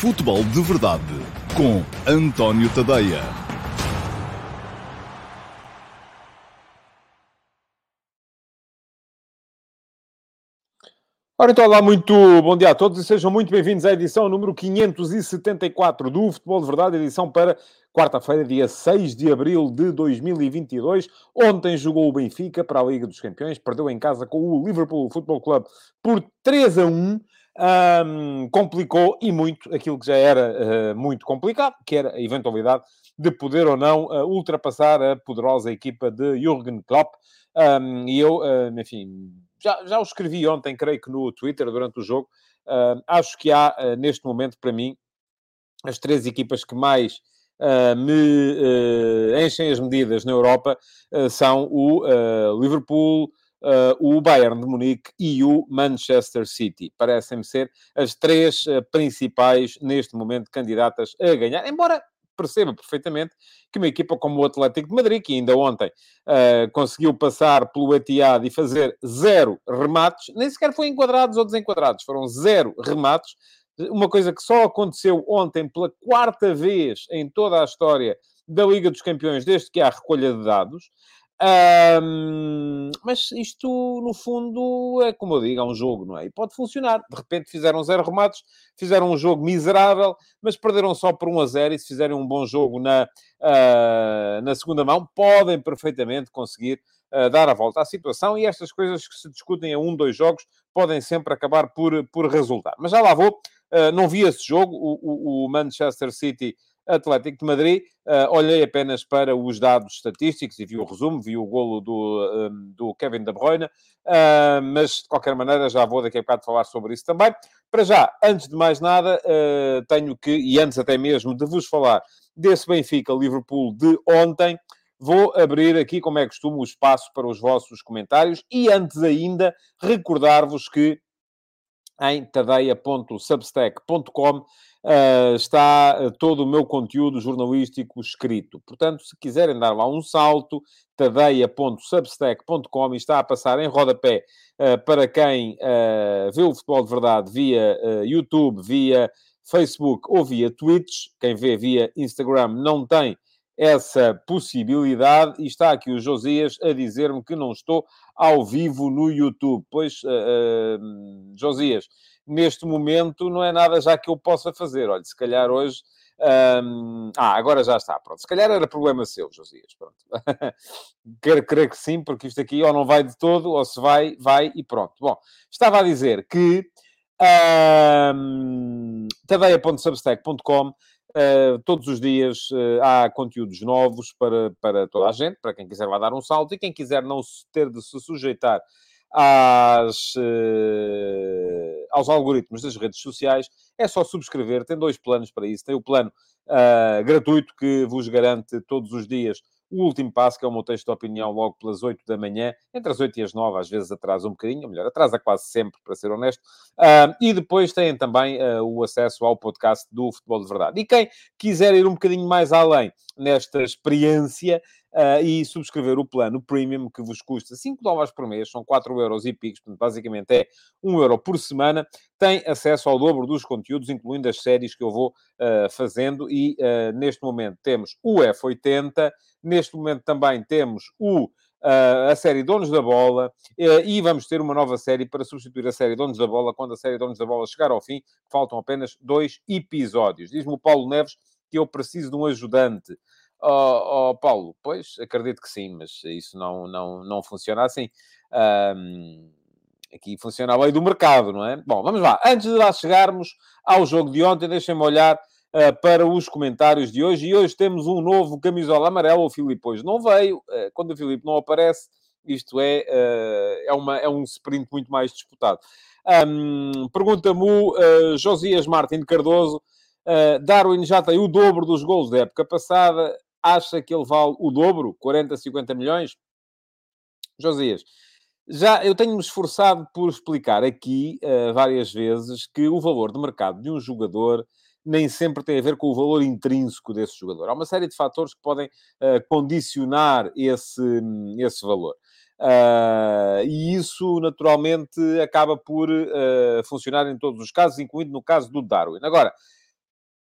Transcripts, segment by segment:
Futebol de Verdade com António Tadeia. Ora então, olá, muito bom dia a todos e sejam muito bem-vindos à edição número 574 do Futebol de Verdade, edição para quarta-feira, dia 6 de abril de 2022. Ontem jogou o Benfica para a Liga dos Campeões, perdeu em casa com o Liverpool Football Club por 3 a 1 um, complicou e muito aquilo que já era uh, muito complicado, que era a eventualidade de poder ou não uh, ultrapassar a poderosa equipa de Jürgen Klopp. Um, e eu, uh, enfim, já, já o escrevi ontem, creio que no Twitter, durante o jogo. acho que há, neste momento, para mim, as três equipas que mais me enchem as medidas na Europa são o Liverpool, uh, o Bayern de Munique e o Manchester City. Parecem-me ser as três uh, principais, neste momento, candidatas a ganhar. Embora perceba perfeitamente que uma equipa como o Atlético de Madrid, que ainda ontem uh, conseguiu passar pelo Etihad e fazer zero remates, nem sequer foi enquadrados ou desenquadrados, foram zero remates, uma coisa que só aconteceu ontem pela quarta vez em toda a história da Liga dos Campeões, desde que há recolha de dados. Um, mas isto, no fundo, é como eu digo, é um jogo, não é? E pode funcionar. De repente fizeram zero remates, fizeram um jogo miserável, mas perderam só por 1 a 0 e se fizerem um bom jogo na, uh, na segunda mão, podem perfeitamente conseguir uh, dar a volta à situação e estas coisas que se discutem a um, dois jogos podem sempre acabar por, por resultar. Mas já lá vou. Uh, não vi esse jogo. O, o, o Manchester City Atlético de Madrid. Uh, olhei apenas para os dados estatísticos e vi o resumo, vi o golo do, um, do Kevin De Bruyne, uh, mas de qualquer maneira já vou daqui a bocado falar sobre isso também. Para já, antes de mais nada, uh, tenho que, e antes até mesmo de vos falar desse Benfica-Liverpool de ontem, vou abrir aqui, como é costume, o espaço para os vossos comentários e antes ainda recordar-vos que em tadeia.substack.com uh, está uh, todo o meu conteúdo jornalístico escrito. Portanto, se quiserem dar lá um salto, tadeia.substack.com está a passar em rodapé uh, para quem vê o futebol de verdade via YouTube, via Facebook ou via Twitch. Quem vê via Instagram não tem essa possibilidade. E está aqui o Josias a dizer-me que não estou ao vivo no YouTube. Pois, uh, uh, Josias, neste momento não é nada já que eu possa fazer. Olha, se calhar hoje. Um, ah, agora já está, pronto. Se calhar era problema seu, Josias, pronto. Quero crer que sim, porque isto aqui ou não vai de todo, ou se vai, vai e pronto. Bom, estava a dizer que um, tadeia.substack.com Uh, todos os dias uh, há conteúdos novos para, para toda a gente, para quem quiser lá dar um salto e quem quiser não ter de se sujeitar às, uh, aos algoritmos das redes sociais, é só subscrever. Tem dois planos para isso. Tem o plano gratuito que vos garante todos os dias o último passo, que é o meu texto de opinião, logo pelas 8 da manhã, entre as 8 e as 9, às vezes atrasa um bocadinho, ou melhor, atrasa quase sempre, para ser honesto. Uh, e depois têm também uh, o acesso ao podcast do Futebol de Verdade. E quem quiser ir um bocadinho mais além nesta experiência, uh, e subscrever o plano premium que vos custa 5 dólares por mês, são 4 euros e picos, portanto, basicamente é 1 euro por semana, tem acesso ao dobro dos conteúdos, incluindo as séries que eu vou uh, fazendo, e uh, neste momento temos o F80, neste momento também temos o Uh, a série Donos da Bola uh, e vamos ter uma nova série para substituir a série Donos da Bola quando a série Donos da Bola chegar ao fim. Faltam apenas dois episódios. Diz-me o Paulo Neves que eu preciso de um ajudante. Oh, oh, Paulo, pois, acredito que sim, mas isso não, não, não funciona assim. Um, aqui funciona a lei do mercado, não é? Bom, vamos lá. Antes de lá chegarmos ao jogo de ontem, deixem-me olhar uh, para os comentários de hoje. E hoje temos um novo camisola amarelo. O Filipe hoje não veio. Uh, quando o Filipe não aparece, isto é, uh, é, uma, é um sprint muito mais disputado. Um, Pergunta-me Josias Martin Cardoso. Darwin já tem o dobro dos gols da época passada acha que ele vale o dobro, 40, 50 milhões? Josias, já eu tenho-me esforçado por explicar aqui uh, várias vezes que o valor de mercado de um jogador nem sempre tem a ver com o valor intrínseco desse jogador. Há uma série de fatores que podem uh, condicionar esse, esse valor. Uh, e isso, naturalmente, acaba por uh, funcionar em todos os casos, incluindo no caso do Darwin. Agora,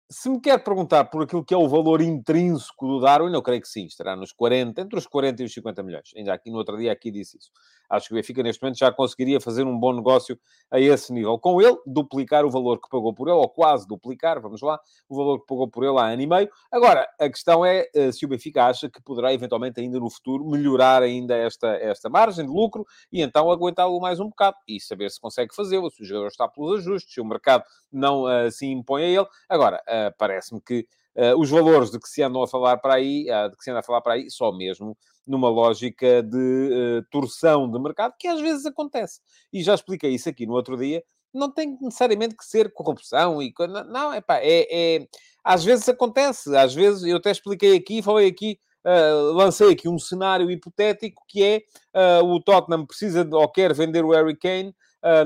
se me quer perguntar por aquilo que é o valor intrínseco do Darwin, eu creio que sim, estará nos 40, entre os 40 e os 50 milhões. Ainda aqui no outro dia aqui disse isso. Acho que o Benfica neste momento já conseguiria fazer um bom negócio a esse nível. Com ele, duplicar o valor que pagou por ele, ou quase duplicar, vamos lá, o valor que pagou por ele há ano e meio. Agora, a questão é eh, se o Benfica acha que poderá eventualmente ainda no futuro melhorar ainda esta, esta margem de lucro e então aguentá-lo mais um bocado e saber se consegue fazê-lo, se o jogador está pelos ajustes, se o mercado não uh, se impõe a ele. Agora, uh, parece-me que uh, os valores de que se andam a falar para aí, de que se anda a falar para aí, só mesmo numa lógica de torção de mercado, que às vezes acontece. E já expliquei isso aqui no outro dia, não tem necessariamente que ser corrupção e não, é pá, é, é, às vezes acontece, às vezes eu até expliquei aqui, falei aqui, uh, lancei aqui um cenário hipotético que é uh, o Tottenham precisa de, ou quer vender o Harry Kane uh,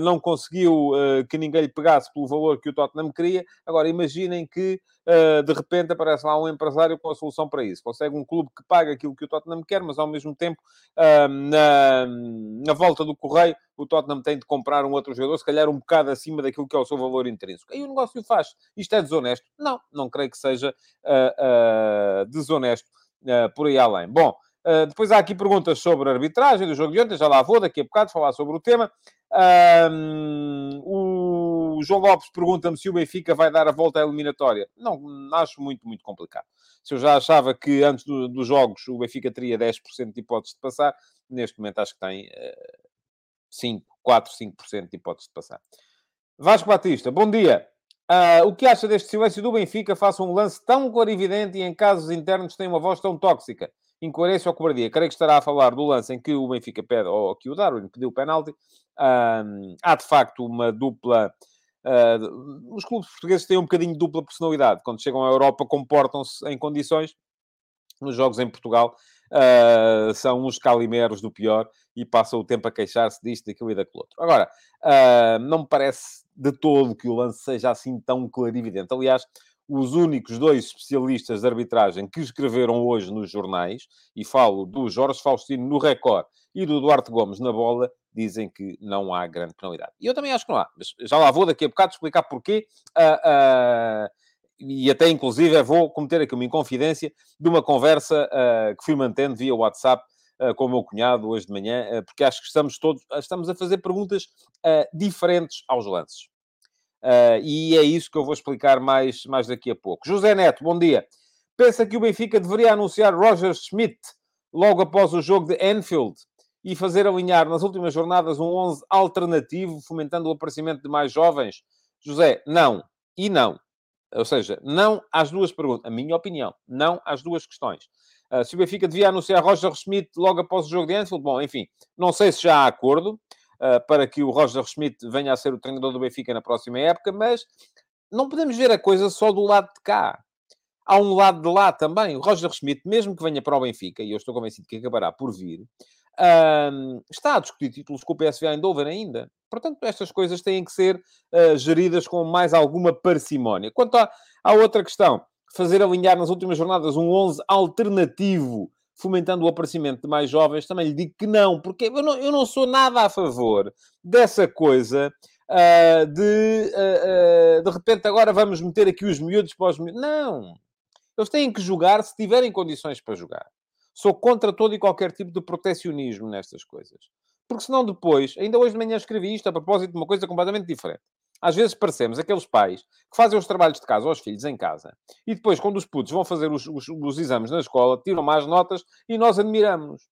não conseguiu uh, que ninguém lhe pegasse pelo valor que o Tottenham queria. Agora, imaginem que uh, de repente aparece lá um empresário com a solução para isso. Consegue um clube que paga aquilo que o Tottenham quer, mas ao mesmo tempo, na, na volta do correio, o Tottenham tem de comprar um outro jogador, se calhar um bocado acima daquilo que é o seu valor intrínseco. Aí o negócio faz. Isto é desonesto? Não, não creio que seja desonesto por aí além. Bom, Uh, depois há aqui perguntas sobre a arbitragem do jogo de ontem, já lá vou daqui a bocado falar sobre o tema. O João Lopes pergunta-me se o Benfica vai dar a volta à eliminatória. Não, acho muito, muito complicado. Se eu já achava que antes do, dos jogos o Benfica teria 10% de hipótese de passar, neste momento acho que tem uh, 5, 4, 5% de hipótese de passar. Vasco Batista, bom dia. Uh, o que acha deste silêncio do Benfica faça um lance tão clarividente e em casos internos tem uma voz tão tóxica? Incoerência ou cobardia? Creio que estará a falar do lance em que o Benfica pede, ou que o Darwin pediu o penalti, um, há de facto uma dupla. Uh, os clubes portugueses têm um bocadinho de dupla personalidade. Quando chegam à Europa, comportam-se em condições. Nos jogos em Portugal, uh, são uns calimeros do pior e passam o tempo a queixar-se disto, daquilo e daquilo outro. Agora, uh, não me parece de todo que o lance seja assim tão clarividente. Aliás, os únicos dois especialistas de arbitragem que escreveram hoje nos jornais, e falo do Jorge Faustino no Record e do Duarte Gomes na bola, dizem que não há grande penalidade. E eu também acho que não há, mas já lá vou daqui a bocado explicar porquê. Uh, uh, e até, inclusive, vou cometer aqui uma inconfidência de uma conversa uh, que fui mantendo via WhatsApp com o meu cunhado hoje de manhã, porque acho que estamos todos estamos a fazer perguntas diferentes aos lances. E é isso que eu vou explicar mais, mais daqui a pouco. José Neto, bom dia. Pensa que o Benfica deveria anunciar Roger Schmidt logo após o jogo de Anfield e fazer alinhar nas últimas jornadas um 11 alternativo, fomentando o aparecimento de mais jovens? José, não. E não. Ou seja, não às duas perguntas. A minha opinião, não às duas questões. Uh, se o Benfica devia anunciar Roger Schmidt logo após o jogo de Anfield, bom, enfim, não sei se já há acordo uh, para que o Roger Schmidt venha a ser o treinador do Benfica na próxima época, mas não podemos ver a coisa só do lado de cá. Há um lado de lá também. O Roger Schmidt, mesmo que venha para o Benfica, e eu estou convencido que acabará por vir, está a discutir títulos com o PSV Eindhoven ainda. Portanto, estas coisas têm que ser uh, geridas com mais alguma parcimónia. Quanto à, à, outra questão, fazer alinhar nas últimas jornadas um 11 alternativo, fomentando o aparecimento de mais jovens, também lhe digo que não, porque eu não, eu não sou nada a favor dessa coisa uh, de, uh, de repente, agora vamos meter aqui os miúdos para os miúdos. Não! Eles têm que jogar se tiverem condições para jogar. Sou contra todo e qualquer tipo de protecionismo nestas coisas. Porque senão depois, ainda hoje de manhã escrevi isto a propósito de uma coisa completamente diferente. Às vezes parecemos aqueles pais que fazem os trabalhos de casa aos filhos em casa e depois, quando os putos vão fazer os, os, os exames na escola, tiram mais notas e nós admiramos.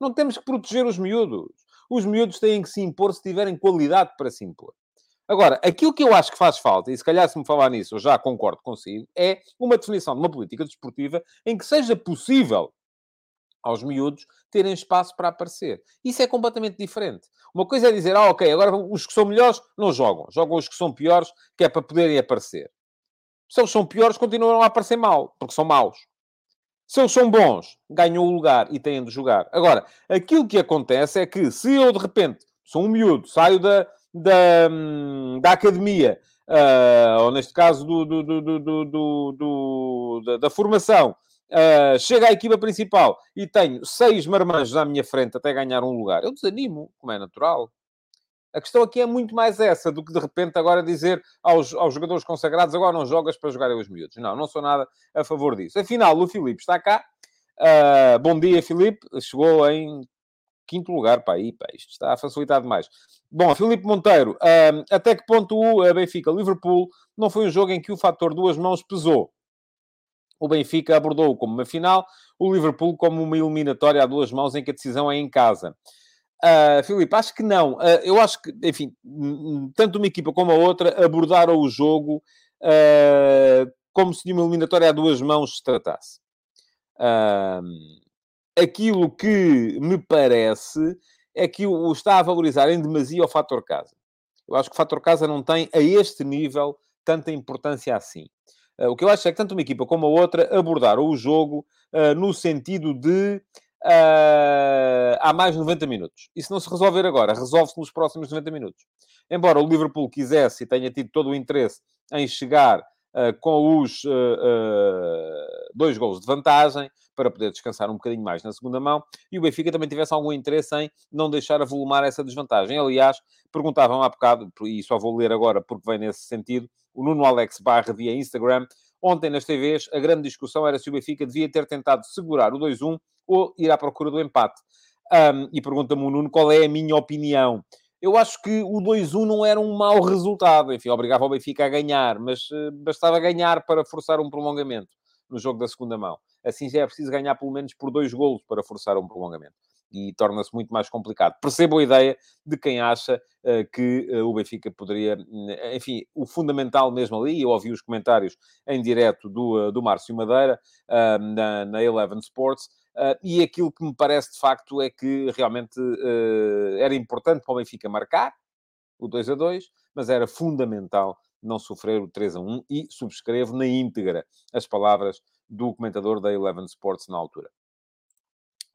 Não temos que proteger os miúdos. Os miúdos têm que se impor se tiverem qualidade para se impor. Agora, aquilo que eu acho que faz falta, e se calhar se me falar nisso eu já concordo consigo, é uma definição de uma política desportiva em que seja possível aos miúdos terem espaço para aparecer. Isso é completamente diferente. Uma coisa é dizer, ah, ok, agora os que são melhores não jogam, jogam os que são piores, que é para poderem aparecer. Se eles são piores, continuam a aparecer mal, porque são maus. Se eles são bons, ganham o lugar e têm de jogar. Agora, aquilo que acontece é que se eu de repente sou um miúdo, saio da, da, hum, da academia, uh, ou neste caso do, do, do, do da, da formação, Uh, chega à equipa principal e tenho seis marmanjos à minha frente até ganhar um lugar, eu desanimo, como é natural. A questão aqui é muito mais essa do que de repente agora dizer aos, aos jogadores consagrados agora não jogas para jogarem os miúdos. Não, não sou nada a favor disso. Afinal, o Filipe está cá. Uh, bom dia, Filipe. Chegou em quinto lugar, pá, aí, pá, isto está a facilitar demais. Bom, Filipe Monteiro, uh, até que ponto o Benfica-Liverpool não foi um jogo em que o fator duas mãos pesou? O Benfica abordou como uma final, o Liverpool como uma eliminatória a duas mãos em que a decisão é em casa. Uh, Filipe, acho que não. Uh, eu acho que, enfim, tanto uma equipa como a outra abordaram o jogo uh, como se de uma eliminatória a duas mãos se tratasse. aquilo que me parece é que o, está a valorizar em demasia o fator casa. Eu acho que o fator casa não tem, a este nível, tanta importância assim. O que eu acho é que tanto uma equipa como a outra abordaram o jogo no sentido de uh, há mais de 90 minutos. E se não se resolver agora, resolve-se nos próximos 90 minutos. Embora o Liverpool quisesse e tenha tido todo o interesse em chegar com os uh, dois gols de vantagem, para poder descansar um bocadinho mais na segunda mão, e o Benfica também tivesse algum interesse em não deixar avolumar essa desvantagem. Aliás, perguntavam há bocado, e só vou ler agora porque vem nesse sentido, o Nuno Alex Barra via Instagram, ontem nas TVs, a grande discussão era se o Benfica devia ter tentado segurar o 2-1 ou ir à procura do empate. Um, e pergunta-me o Nuno qual é a minha opinião. Eu acho que o 2-1 não era um mau resultado. Enfim, obrigava o Benfica a ganhar, mas uh, bastava ganhar para forçar um prolongamento no jogo da segunda mão. Assim já é preciso ganhar pelo menos por dois golos para forçar um prolongamento. E torna-se muito mais complicado. Percebo a ideia de quem acha uh, que uh, o Benfica poderia... Enfim, o fundamental mesmo ali, eu ouvi os comentários em direto do, do Márcio Madeira, na, na Eleven Sports, Uh, e aquilo que me parece de facto é que realmente uh, era importante para o Benfica marcar o 2 a 2, mas era fundamental não sofrer o 3 a 1 e subscrevo na íntegra as palavras do comentador da Eleven Sports na altura.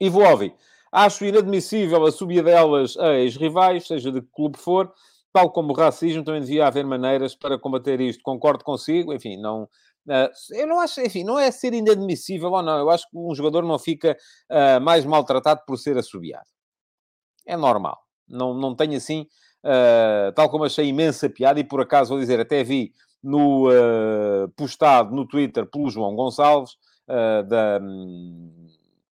Ivo Ovi, acho inadmissível a subida delas a ex-rivais, seja de que clube for, tal como o racismo, também devia haver maneiras para combater isto. Concordo consigo, enfim, não, Uh, eu não acho, enfim, não é ser inadmissível ou não. Eu acho que um jogador não fica uh, mais maltratado por ser assobiado. É normal. Não, não tenho assim, uh, tal como achei imensa piada, e por acaso vou dizer, até vi no postado no Twitter pelo João Gonçalves, da.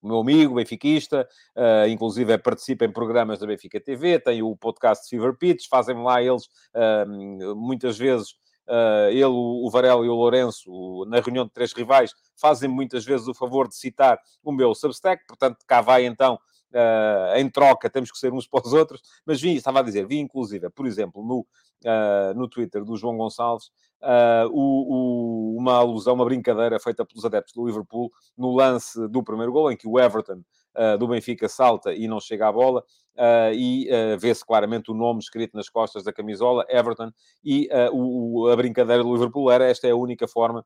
Um, meu amigo benfiquista, uh, inclusive participa em programas da Benfica TV, tem o podcast Fever Pitch, fazem lá eles uh, muitas vezes Uh, ele, o Varela e o Lourenço, na reunião de três rivais, fazem muitas vezes o favor de citar o meu Substack, portanto, cá vai então, uh, em troca, temos que ser uns para os outros, mas vi, estava a dizer, vi inclusive, por exemplo, no, uh, no Twitter do João Gonçalves, o, o, uma alusão, uma brincadeira feita pelos adeptos do Liverpool no lance do primeiro gol, em que o Everton uh, do Benfica salta e não chega à bola, uh, e uh, vê-se claramente o nome escrito nas costas da camisola, Everton, e o, a brincadeira do Liverpool era esta é a única forma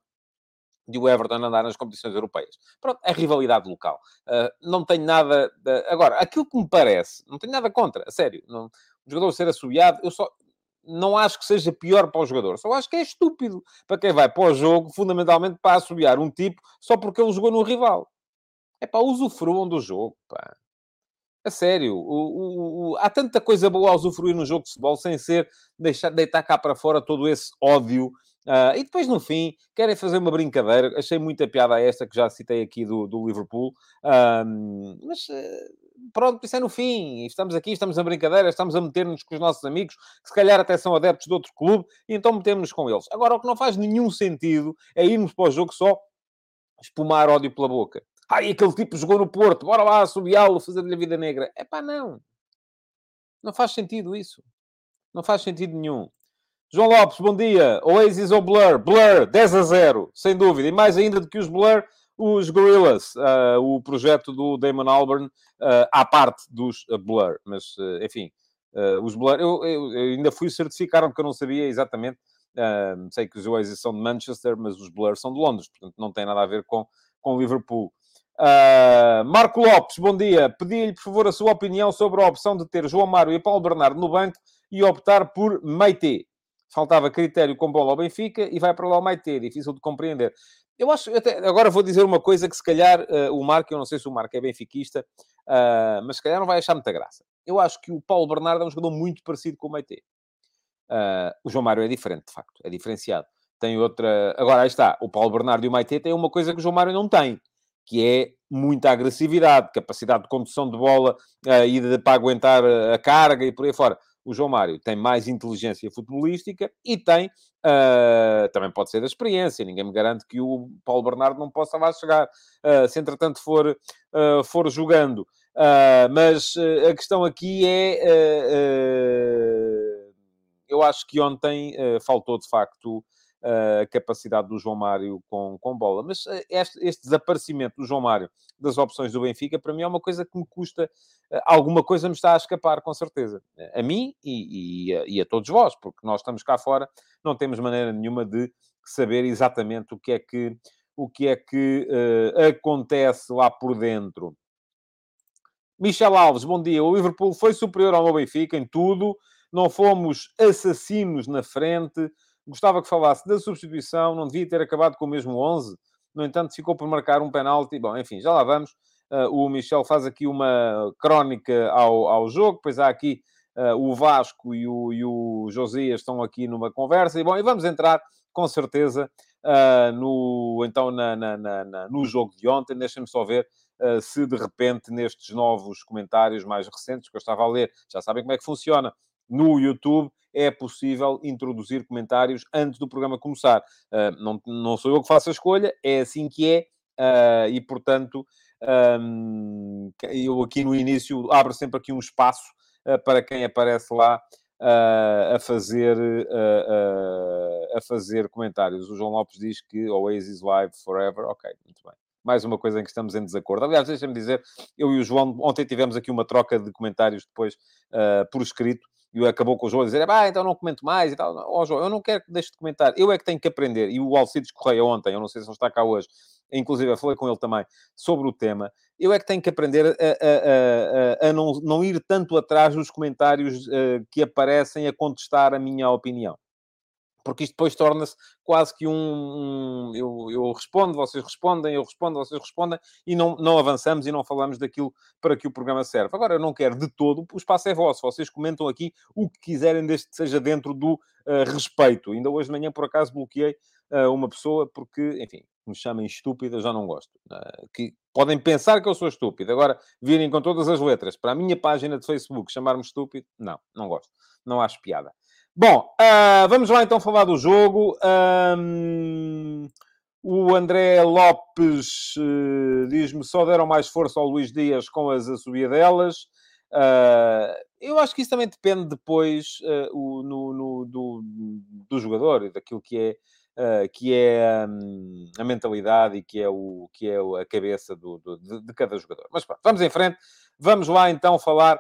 de o Everton andar nas competições europeias. Pronto, é rivalidade local. Uh, não tenho nada... De... Agora, aquilo que me parece, não tenho nada contra, a sério. Não... O jogador ser assobiado, eu só... Não acho que seja pior para o jogador. Só acho que é estúpido para quem vai para o jogo, fundamentalmente para assobiar um tipo só porque ele jogou no rival. É pá, usufruam do jogo, pá. A sério, o, o, o, há tanta coisa boa a usufruir no jogo de futebol sem ser deixar, deitar cá para fora todo esse ódio. Uh, e depois, no fim, querem fazer uma brincadeira. Achei muita piada esta que já citei aqui do, do Liverpool. Mas uh, pronto, isso é no fim. Estamos aqui, estamos na brincadeira, estamos a meter-nos com os nossos amigos, que se calhar até são adeptos de outro clube, e então metemos-nos com eles. Agora, o que não faz nenhum sentido é irmos para o jogo só espumar ódio pela boca. Ai, aquele tipo jogou no Porto, bora lá assobiá-lo, fazer-lhe a vida negra. É pá, não. Não faz sentido isso. Não faz sentido nenhum. João Lopes, bom dia. Oasis ou Blur? Blur, 10 a 0, sem dúvida. E mais ainda do que os Blur, os Gorillaz, uh, o projeto do Damon Albarn, uh, à parte dos uh, Blur. Mas, uh, enfim, os Blur, eu, eu, eu, ainda fui certificar, porque eu não sabia exatamente. sei que os Oasis são de Manchester, mas os Blur são de Londres, portanto não tem nada a ver com, com Liverpool. Uh, Marco Lopes, bom dia. Pedi-lhe, por favor, a sua opinião sobre a opção de ter João Mário e Paulo Bernardo no banco e optar por Meite. Faltava critério com bola ao Benfica e vai para lá o Meite. Difícil de compreender. eu acho, até, agora vou dizer uma coisa que se calhar uh, o Marco, eu não sei se o Marco é benfiquista, uh, mas se calhar não vai achar muita graça. Eu acho que o Paulo Bernardo é um jogador muito parecido com o Meite. Uh, o João Mário é diferente, de facto, é diferenciado. Tem outra. Agora, aí está, o Paulo Bernardo e o Maite têm uma coisa que o João Mário não tem, que é muita agressividade, capacidade de condução de bola uh, e de, para aguentar a carga e por aí fora. O João Mário tem mais inteligência futebolística e tem, uh, também pode ser da experiência, ninguém me garante que o Paulo Bernardo não possa lá chegar, uh, se entretanto for, uh, for jogando. mas a questão aqui é, eu acho que ontem faltou de facto a capacidade do João Mário com, com bola. Mas eh, este, este, desaparecimento do João Mário das opções do Benfica, para mim é uma coisa que me custa, eh, alguma coisa me está a escapar, com certeza. A mim e, e, a, e a todos vós, porque nós estamos cá fora, não temos maneira nenhuma de saber exatamente o que é que, o que, é que uh, acontece lá por dentro. Michel Alves, bom dia. O Liverpool foi superior ao Benfica em tudo. Não fomos assassinos na frente. Gostava que falasse da substituição, não devia ter acabado com o mesmo 11. No entanto, ficou por marcar um penalti. Bom, enfim, já lá vamos. Uh, o Michel faz aqui uma crónica ao, ao jogo, pois há aqui uh, o Vasco e o, e o Josias estão aqui numa conversa. E, bom, e vamos entrar, com certeza, uh, no, então, na, na, na, no jogo de ontem. Deixem-me só ver se, de repente, nestes novos comentários mais recentes que eu estava a ler, já sabem como é que funciona no YouTube, é possível introduzir comentários antes do programa começar. Uh, não, não sou eu que faço a escolha, é assim que é, uh, e portanto, um, eu aqui no início abro sempre aqui um espaço uh, para quem aparece lá a fazer a fazer comentários. O João Lopes diz que Oasis Live Forever. Ok, muito bem mais uma coisa em que estamos em desacordo. Aliás, deixa-me dizer, eu e o João, ontem tivemos aqui uma troca de comentários depois uh, por escrito, e acabou com o João a dizer, ah, então não comento mais e tal. Ó, João, eu não quero que deixe de comentar, eu é que tenho que aprender. E o Alcides Correia ontem, eu não sei se ele está cá hoje, inclusive eu falei com ele também sobre o tema, eu é que tenho que aprender a, a, a, a não, não ir tanto atrás dos comentários uh, que aparecem a contestar a minha opinião porque isto depois torna-se quase que um, um eu, eu, respondo, vocês respondem, eu respondo, vocês respondem, e não, não avançamos e não falamos daquilo para que o programa serve. Agora, eu não quero de todo, o espaço é vosso, vocês comentam aqui o que quiserem, desde que seja dentro do uh, respeito. Ainda hoje de manhã, por acaso, bloqueei uh, uma pessoa porque, enfim, me chamem estúpida, já não gosto. Uh, que podem pensar que eu sou estúpido. Agora, virem com todas as letras para a minha página de Facebook chamar-me estúpido, não, não gosto. Não acho piada. Bom, uh, vamos lá então falar do jogo. Um, o André Lopes uh, diz-me só deram mais força ao Luís Dias com as assobiadelas. Uh, eu acho que isso também depende depois o, no, no, do, do jogador e daquilo que é, que é um, a mentalidade e que é, o, que é a cabeça do, do de, de, cada jogador. Mas pronto, vamos em frente. Vamos lá então falar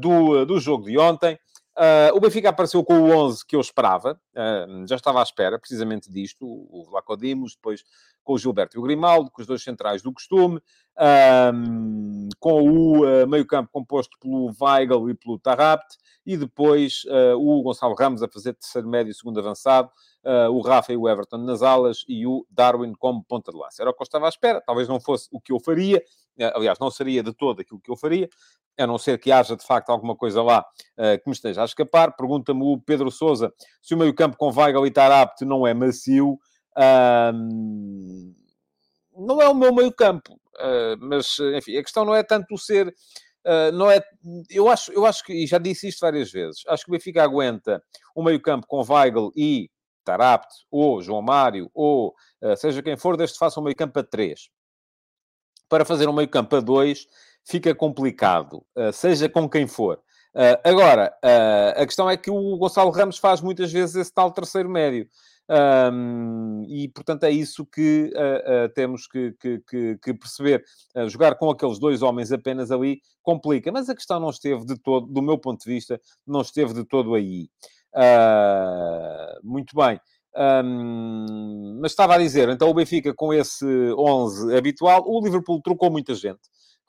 do, do jogo de ontem. Uh, o Benfica apareceu com o 11 que eu esperava, uh, já estava à espera precisamente disto, o Vlaco Dimos, depois com o Gilberto e o Grimaldo, com os dois centrais do costume, um, com o uh, meio-campo composto pelo Weigl e pelo Tarrapt, e depois o Gonçalo Ramos a fazer terceiro médio e segundo avançado, o Rafa e o Everton nas alas e o Darwin como ponta de lança. Era o que eu estava à espera, talvez não fosse o que eu faria, aliás, não seria de todo aquilo que eu faria, a não ser que haja de facto alguma coisa lá uh, que me esteja a escapar. Pergunta-me o Pedro Souza se o meio-campo com Weigl e Tarapte não é macio. Uh, não é o meu meio-campo, uh, mas enfim, a questão não é tanto o ser. Não é, eu, acho, eu acho que, e já disse isto várias vezes, acho que o Benfica aguenta o meio-campo com Weigl e Tarapte, ou João Mário, ou seja quem for, desde que faça um meio-campo a 3. Para fazer um meio-campo a 2, fica complicado, uh, seja com quem for. Uh, agora, uh, a questão é que o Gonçalo Ramos faz muitas vezes esse tal terceiro médio. E, portanto, é isso que temos que, que, que, que perceber. jogar com aqueles dois homens apenas ali complica. Mas a questão não esteve de todo, do meu ponto de vista, não esteve de todo aí. muito bem. Um, mas estava a dizer, então o Benfica com esse 11 habitual, o Liverpool trocou muita gente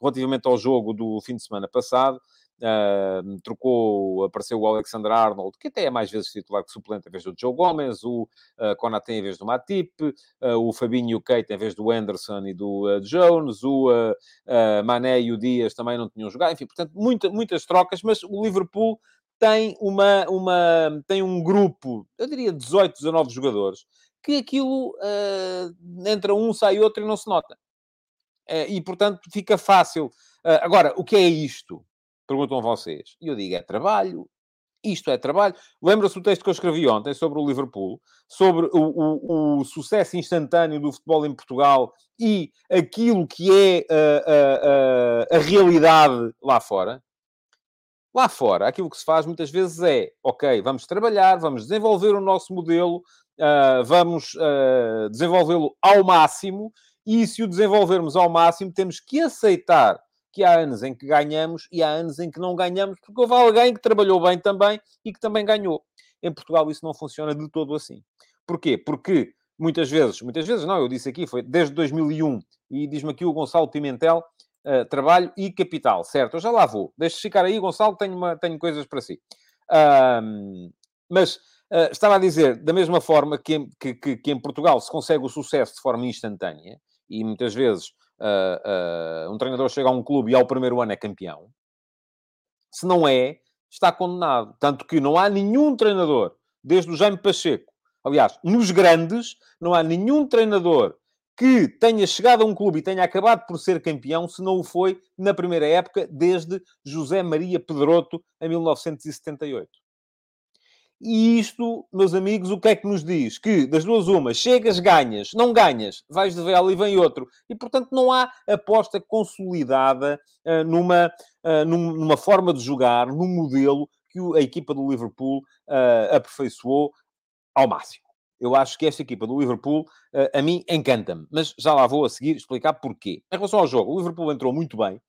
relativamente ao jogo do fim de semana passado. uh, trocou, apareceu o Alexander Arnold, que até é mais vezes titular que suplente em vez do Joe Gomez, o uh, em vez do Matip, uh, o Fabinho Keita em vez do Anderson e do uh, Jones, o Mané e o Dias também não tinham jogado, enfim, portanto, muita, muitas trocas, mas o Liverpool tem, uma, uma, tem um grupo, eu diria 18, 19 jogadores, que aquilo entra um, sai outro e não se nota. e, portanto, fica fácil. agora, o que é isto? Perguntam vocês. E eu digo, é trabalho. Isto é trabalho. Lembra-se do texto que eu escrevi ontem sobre o Liverpool, sobre o, o, o sucesso instantâneo do futebol em Portugal e aquilo que é a, a realidade lá fora? Lá fora, aquilo que se faz muitas vezes é, ok, vamos trabalhar, vamos desenvolver o nosso modelo, uh, vamos uh, desenvolvê-lo ao máximo, e se o desenvolvermos ao máximo, temos que aceitar que há anos em que ganhamos e há anos em que não ganhamos, porque houve alguém que trabalhou bem também e que também ganhou. Em Portugal isso não funciona de todo assim. Porquê? Porque muitas vezes, muitas vezes não, eu disse aqui, foi desde 2001, e diz-me aqui o Gonçalo Pimentel, uh, trabalho e capital, certo? Eu já lá vou. Deixa ficar aí, Gonçalo, tenho, uma, tenho coisas para si. Um, mas uh, estava a dizer, da mesma forma que, que, que, que em Portugal se consegue o sucesso de forma instantânea, e muitas vezes uh, um treinador chega a um clube e ao primeiro ano é campeão, se não é, está condenado. Tanto que não há nenhum treinador, desde o Jaime Pacheco, aliás, nos grandes, não há nenhum treinador que tenha chegado a um clube e tenha acabado por ser campeão, se não o foi na primeira época, desde José Maria Pedroto, em 1978. E isto, meus amigos, o que é que nos diz? Que das duas uma, chegas, ganhas, não ganhas, vais de vela e vem outro. E, portanto, não há aposta consolidada uh, numa, uh, numa forma de jogar, num modelo que a equipa do Liverpool uh, aperfeiçoou ao máximo. Eu acho que esta equipa do Liverpool, a mim, encanta-me. Mas já lá vou a seguir explicar porquê. Em relação ao jogo, o Liverpool entrou muito bem.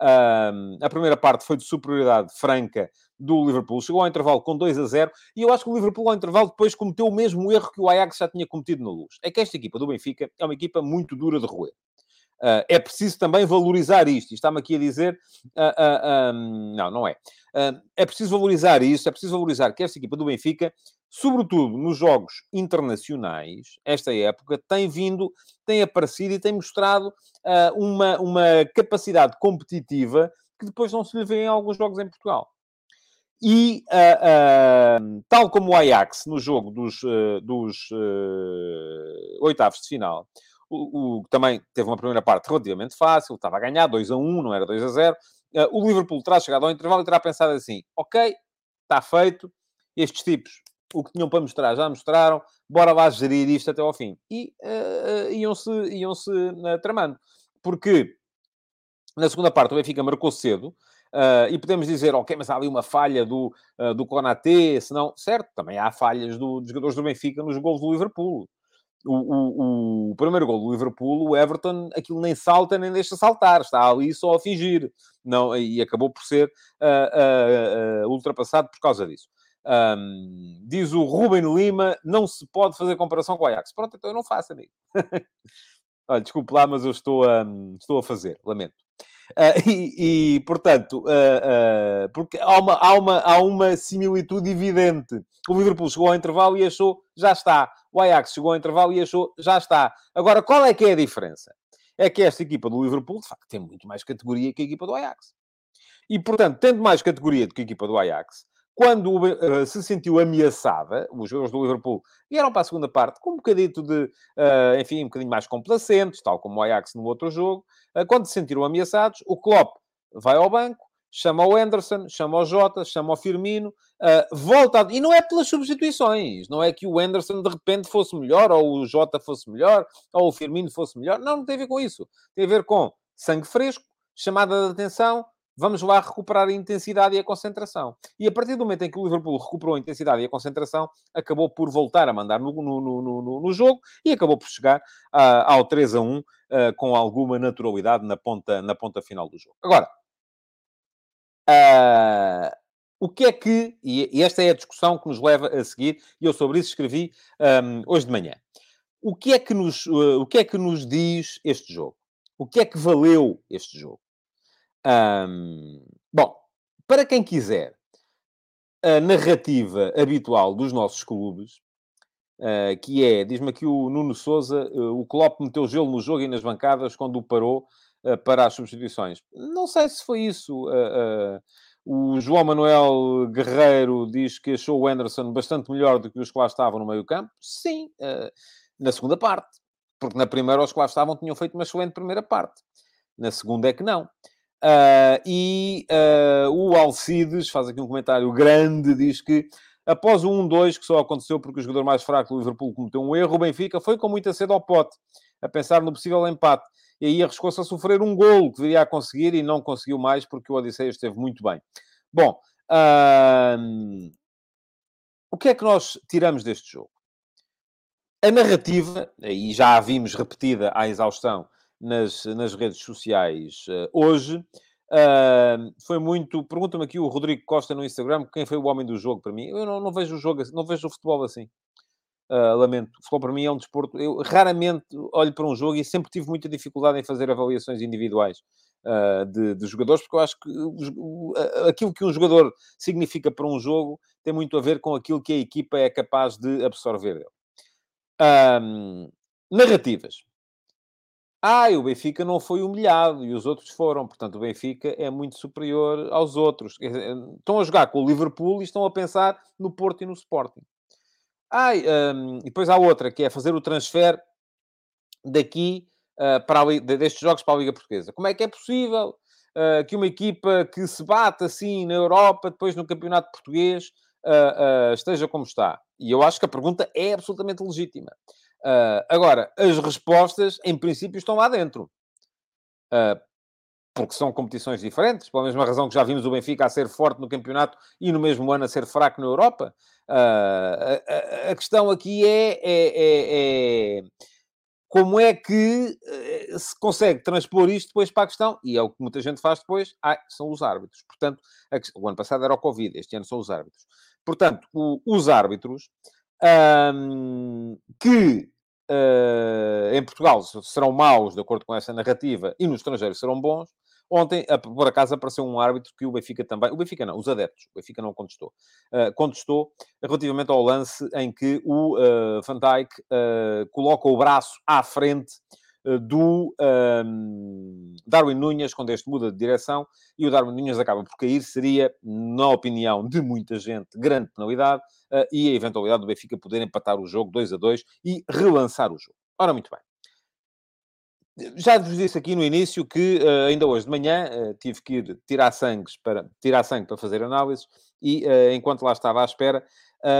a primeira parte foi de superioridade franca do Liverpool. Chegou ao intervalo com 2 a 0 e eu acho que o Liverpool ao intervalo depois cometeu o mesmo erro que o Ajax já tinha cometido na luz. É que esta equipa do Benfica é uma equipa muito dura de roer. Uh, é preciso também valorizar isto. E está-me aqui a dizer... Uh, não, não é. é preciso valorizar isso. É preciso valorizar que esta equipa do Benfica, sobretudo nos jogos internacionais, esta época, tem vindo, tem aparecido e tem mostrado uma, uma capacidade competitiva que depois não se lhe vê em alguns jogos em Portugal. E, uh, uh, tal como o Ajax no jogo dos, uh, dos oitavos de final, o, o, também teve uma primeira parte relativamente fácil, estava a ganhar 2 a 1, não era 2 a 0. o Liverpool terá chegado ao intervalo e terá pensado assim: ok, está feito, estes tipos, o que tinham para mostrar, já mostraram, bora lá gerir isto até ao fim. E iam-se iam -se, tramando. Porque na segunda parte o Benfica marcou cedo, Uh, e podemos dizer, ok, mas há ali uma falha do, uh, do Konaté, senão, certo, também há falhas do, dos jogadores do Benfica nos gols do Liverpool. O, o, o, primeiro gol do Liverpool, o Everton, aquilo nem salta nem deixa saltar, está ali só a fingir. Não, e acabou por ser uh, ultrapassado por causa disso. Um, diz o Ruben Lima, não se pode fazer comparação com o Ajax. Pronto, então eu não faço, amigo. Olha, desculpe lá, mas eu estou a, estou a fazer, lamento. Uh, e, e, portanto, uh, uh, porque há uma, há, uma, há uma similitude evidente. O Liverpool chegou ao intervalo e achou, já está. O Ajax chegou ao intervalo e achou, já está. Agora, qual é que é a diferença? É que esta equipa do Liverpool, de facto, tem muito mais categoria que a equipa do Ajax. E, portanto, tendo mais categoria do que a equipa do Ajax, quando uh, se sentiu ameaçada, os jogadores do Liverpool vieram para a segunda parte com um bocadito de, uh, enfim, um bocadinho mais complacentes, tal como o Ajax no outro jogo. Uh, quando se sentiram ameaçados, o Klopp vai ao banco, chama o Anderson, chama o Jota, chama o Firmino, volta... A... E não é pelas substituições, não é que o Anderson de repente fosse melhor, ou o Jota fosse melhor, ou o Firmino fosse melhor. Não, não tem a ver com isso. Tem a ver com sangue fresco, chamada de atenção, vamos lá recuperar a intensidade e a concentração. E a partir do momento em que o Liverpool recuperou a intensidade e a concentração, acabou por voltar a mandar no, no, no, no jogo e acabou por chegar uh, ao 3 a 1 uh, com alguma naturalidade na ponta, na ponta final do jogo. Agora, uh, o que é que, e esta é a discussão que nos leva a seguir, e eu sobre isso escrevi um, hoje de manhã. O que, é que nos, o que é que nos diz este jogo? O que é que valeu este jogo? Um, bom, para quem quiser a narrativa habitual dos nossos clubes, uh, que é, diz-me aqui o Nuno Souza, uh, o Klopp meteu gelo no jogo e nas bancadas quando o parou uh, para as substituições. Não sei se foi isso. o João Manuel Guerreiro diz que achou o Anderson bastante melhor do que os que lá estavam no meio campo. Sim, na segunda parte. Porque na primeira os que lá estavam tinham feito uma excelente primeira parte. Na segunda é que não. E o Alcides faz aqui um comentário grande, diz que após o 1-2, que só aconteceu porque o jogador mais fraco do Liverpool cometeu um erro, o Benfica foi com muita sede ao pote, a pensar no possível empate. E aí arriscou-se a sofrer um golo que deveria conseguir e não conseguiu mais porque o Odisseia esteve muito bem. Bom, uh, o que é que nós tiramos deste jogo? A narrativa, e já a vimos repetida à exaustão nas, nas redes sociais uh, hoje. Uh, foi muito. Pergunta-me aqui o Rodrigo Costa no Instagram quem foi o homem do jogo para mim. Eu não, não vejo o jogo não vejo o futebol assim. Uh, lamento. O futebol para mim é um desporto. Eu raramente olho para um jogo e sempre tive muita dificuldade em fazer avaliações individuais uh, de, de, jogadores, porque eu acho que aquilo que um jogador significa para um jogo tem muito a ver com aquilo que a equipa é capaz de absorver dele. narrativas. Ah, o Benfica não foi humilhado e os outros foram. Portanto, o Benfica é muito superior aos outros. Estão a jogar com o Liverpool e estão a pensar no Porto e no Sporting. Ah, um, e depois há outra, que é fazer o transfer daqui uh, para a, destes jogos para a Liga Portuguesa. Como é que é possível uh, que uma equipa que se bate assim na Europa, depois no Campeonato Português, uh, esteja como está? E eu acho que a pergunta é absolutamente legítima. Agora, as respostas, em princípio, estão lá dentro. Porque são competições diferentes, pela mesma razão que já vimos o Benfica a ser forte no campeonato e no mesmo ano a ser fraco na Europa. Uh, a, a, questão aqui é, é, é, é, como é que se consegue transpor isto depois para a questão, e é o que muita gente faz depois, ah, são os árbitros. Portanto, a, o ano passado era o Covid, este ano são os árbitros. Portanto, o, os árbitros um, que uh, em Portugal serão maus, de acordo com essa narrativa, e no estrangeiro serão bons. Ontem, por acaso, apareceu um árbitro que o Benfica também... O Benfica não, os adeptos. O Benfica não contestou. Uh, contestou relativamente ao lance em que o uh, Van Dijk coloca o braço à frente do um, Darwin Nunes, quando este muda de direção, e o Darwin Nunes acaba por cair, seria, na opinião de muita gente, grande penalidade, e a eventualidade do Benfica poder empatar o jogo 2 a 2 e relançar o jogo. Ora, muito bem. Já vos disse aqui no início que uh, ainda hoje de manhã uh, tive que ir tirar sangue para, tirar sangue para fazer análises e enquanto lá estava à espera,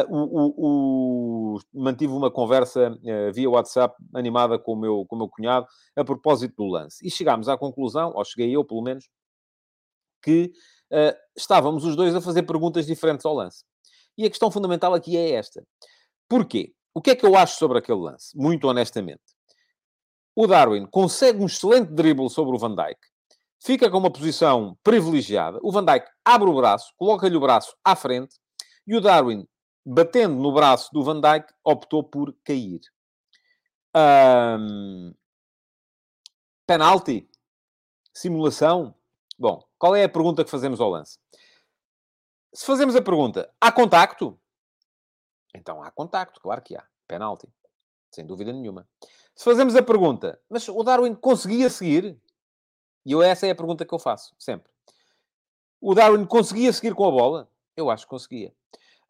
o, o, o, mantive uma conversa via WhatsApp animada com o, meu, com o meu cunhado a propósito do lance. E chegámos à conclusão, ou cheguei eu pelo menos, que estávamos os dois a fazer perguntas diferentes ao lance. E a questão fundamental aqui é esta. Porquê? O que é que eu acho sobre aquele lance? Muito honestamente. O Darwin consegue um excelente dribble sobre o Van Dijk, fica com uma posição privilegiada. O Van Dijk abre o braço, coloca-lhe o braço à frente e o Darwin, batendo no braço do Van Dijk, optou por cair. Um... Penalti? Simulação? Bom, qual é a pergunta que fazemos ao lance? Se fazemos a pergunta, há contacto? Então há contacto, claro que há. Penalti. Sem dúvida nenhuma. Se fazemos a pergunta, mas o Darwin conseguia seguir? E eu, essa é a pergunta que eu faço, sempre. O Darwin conseguia seguir com a bola? Eu acho que conseguia.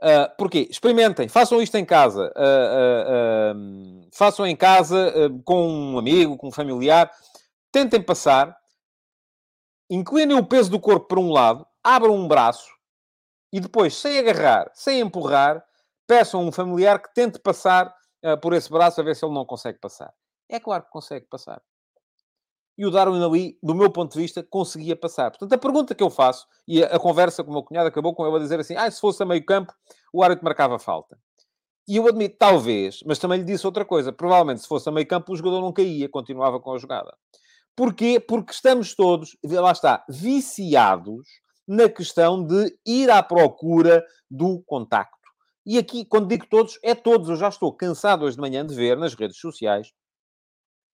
Uh, porquê? Experimentem, façam isto em casa. Uh, uh, façam em casa com um amigo, com um familiar. Tentem passar. Inclinem o peso do corpo para um lado. Abram um braço e depois, sem agarrar, sem empurrar, peçam a um familiar que tente passar por esse braço a ver se ele não consegue passar. É claro que consegue passar. E o Darwin ali, do meu ponto de vista, conseguia passar. Portanto, a pergunta que eu faço, e a, a conversa com o meu cunhado acabou com ele a dizer assim, ah, se fosse a meio campo, o árbitro marcava falta. E eu admito, talvez, mas também lhe disse outra coisa. Provavelmente, se fosse a meio campo, o jogador não caía, continuava com a jogada. Porquê? Porque estamos todos, lá está, viciados na questão de ir à procura do contacto. E aqui, quando digo todos, é todos. Eu já estou cansado hoje de manhã de ver nas redes sociais,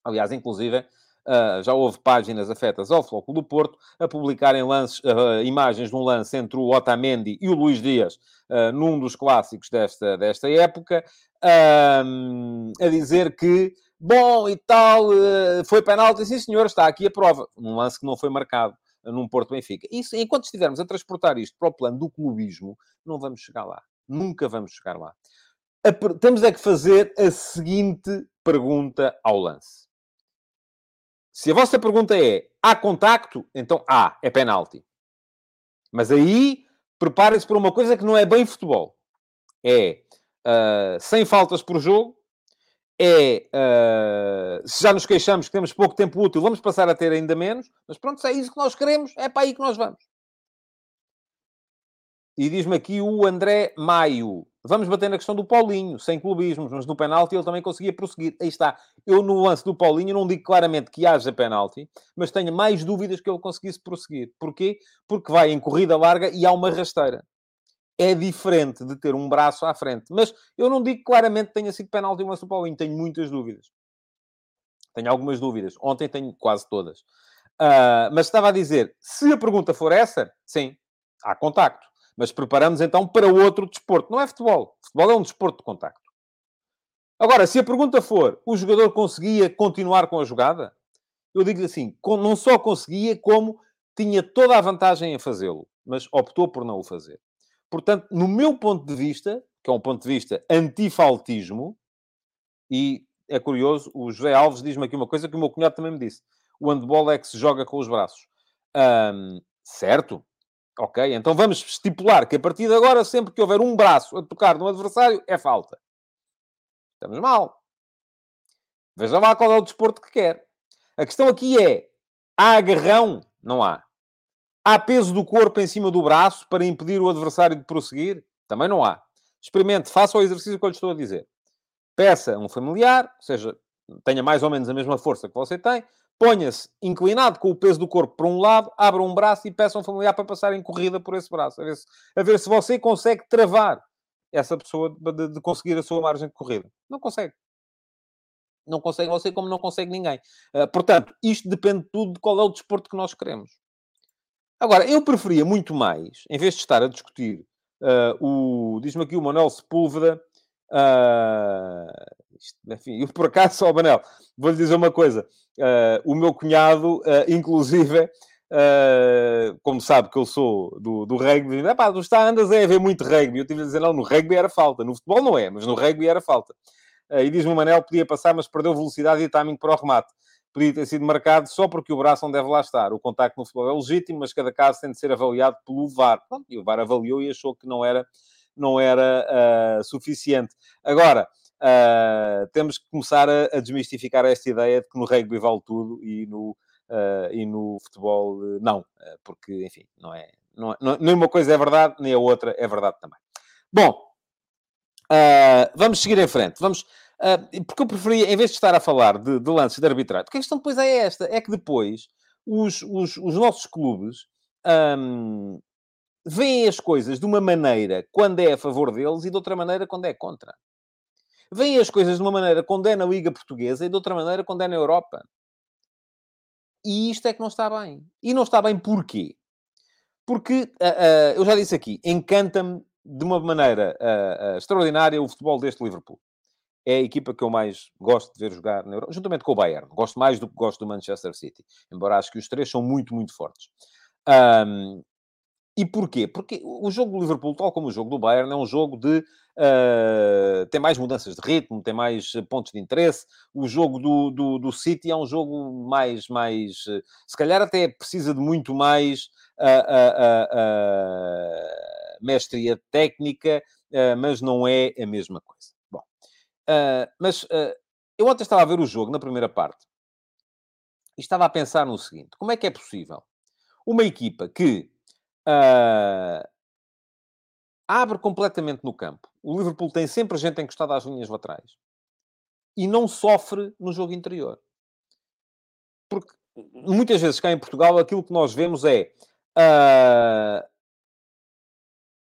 aliás, inclusive, Uh, já houve páginas afetas ao Floco do Porto a publicarem lances, uh, imagens de um lance entre o Otamendi e o Luís Dias, uh, num dos clássicos desta, desta época, a dizer que, bom e tal, foi penalti, sim senhor, está aqui a prova. Um lance que não foi marcado num Porto Benfica. Isso, enquanto estivermos a transportar isto para o plano do clubismo, não vamos chegar lá. Nunca vamos chegar lá. Temos é que fazer a seguinte pergunta ao lance. Se a vossa pergunta é há contacto, então há, é penalti. Mas aí preparem-se para uma coisa que não é bem futebol. É uh, sem faltas por jogo, é uh, se já nos queixamos que temos pouco tempo útil, vamos passar a ter ainda menos, mas pronto, se é isso que nós queremos, é para aí que nós vamos. E diz-me aqui o André Maio. Vamos bater na questão do Paulinho, sem clubismos, mas no penalti ele também conseguia prosseguir. Aí está. Eu, no lance do Paulinho, não digo claramente que haja penalti, mas tenho mais dúvidas que ele conseguisse prosseguir. Porquê? Porque vai em corrida larga e há uma rasteira. É diferente de ter um braço à frente. Mas eu não digo claramente que tenha sido penalti o lance do Paulinho. Tenho muitas dúvidas. Tenho algumas dúvidas. Ontem tenho quase todas. Uh, mas estava a dizer, se a pergunta for essa, sim, há contacto. Mas preparamos então para outro desporto. Não é futebol. Futebol é um desporto de contacto. Agora, se a pergunta for, o jogador conseguia continuar com a jogada? Eu digo assim, não só conseguia, como tinha toda a vantagem em fazê-lo, mas optou por não o fazer. Portanto, no meu ponto de vista, que é um ponto de vista antifaltismo, e é curioso, o José Alves diz-me aqui uma coisa que o meu cunhado também me disse. O handball é que se joga com os braços. certo, Ok, então vamos estipular que a partir de agora, sempre que houver um braço a tocar no adversário, é falta. Estamos mal. Veja lá qual é o desporto que quer. A questão aqui é: há agarrão? Não há. Há peso do corpo em cima do braço para impedir o adversário de prosseguir? Também não há. Experimente, faça o exercício que eu lhe estou a dizer. Peça um familiar, ou seja, tenha mais ou menos a mesma força que você tem, ponha-se inclinado com o peso do corpo para um lado, abra um braço e peça um familiar para passar em corrida por esse braço. A ver se, a ver se você consegue travar essa pessoa de, de, conseguir a sua margem de corrida. Não consegue. Não consegue você como não consegue ninguém. Uh, portanto, isto depende tudo de qual é o desporto que nós queremos. Agora, eu preferia muito mais, em vez de estar a discutir uh, o... Diz-me aqui o Manuel Sepúlveda... Uh, isto, enfim, eu por acaso, só, Manel, vou-lhe dizer uma coisa. Uh, o meu cunhado, uh, inclusive, uh, como sabe que eu sou do, do rugby, ah, pá, tu está, andas a ver muito rugby. Eu tive a dizer, não, no rugby era falta. No futebol não é, mas no rugby era falta. e diz-me o Manel, podia passar, mas perdeu velocidade e timing para o remate. Podia ter sido marcado só porque o braço não deve lá estar. O contacto no futebol é legítimo, mas cada caso tem de ser avaliado pelo VAR. Pronto, e o VAR avaliou e achou que não era, não era suficiente. Agora, uh, temos que começar a, a, desmistificar esta ideia de que no rugby vale tudo e no, uh, e no futebol uh, não, porque, enfim, não é, não, não, nem uma coisa é verdade, nem a outra é verdade também. Bom, vamos seguir em frente. Vamos, porque eu preferia, em vez de estar a falar de, de lances de arbitragem, porque a questão depois é esta, é que depois os, os, os nossos clubes um, veem as coisas de uma maneira quando é a favor deles e de outra maneira quando é contra veem as coisas de uma maneira quando é na Liga Portuguesa e de outra maneira quando é na Europa. E isto é que não está bem. E não está bem porquê? Porque, uh, uh, eu já disse aqui, encanta-me de uma maneira uh, extraordinária o futebol deste Liverpool. É a equipa que eu mais gosto de ver jogar na Europa, juntamente com o Bayern. Gosto mais do que gosto do Manchester City. Embora acho que os três são muito, muito fortes. Um, e porquê? Porque o jogo do Liverpool, tal como o jogo do Bayern, é um jogo de Uh, tem mais mudanças de ritmo, tem mais eh, pontos de interesse. O jogo do, do, do City é um jogo mais, mais... Eh, se calhar até precisa de muito mais uh, uh, mestria técnica, mas não é a mesma coisa. Bom, mas eu ontem estava a ver o jogo na primeira parte e estava a pensar no seguinte: como é que é possível uma equipa que abre completamente no campo. O Liverpool tem sempre gente encostada às linhas laterais. E não sofre no jogo interior. Porque muitas vezes cá em Portugal aquilo que nós vemos é uh,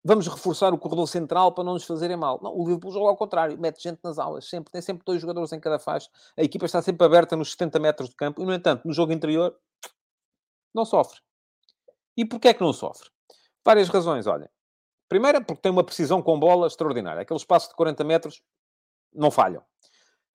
vamos reforçar o corredor central para não nos fazerem mal. Não, o Liverpool joga ao contrário, mete gente nas aulas, sempre, tem sempre dois jogadores em cada faixa, a equipa está sempre aberta nos 70 metros de campo, e, no entanto, no jogo interior, não sofre. E porquê é que não sofre? Várias razões, olhem. Primeira, porque tem uma precisão com bola extraordinária. Aquele espaço de 40 metros não falham.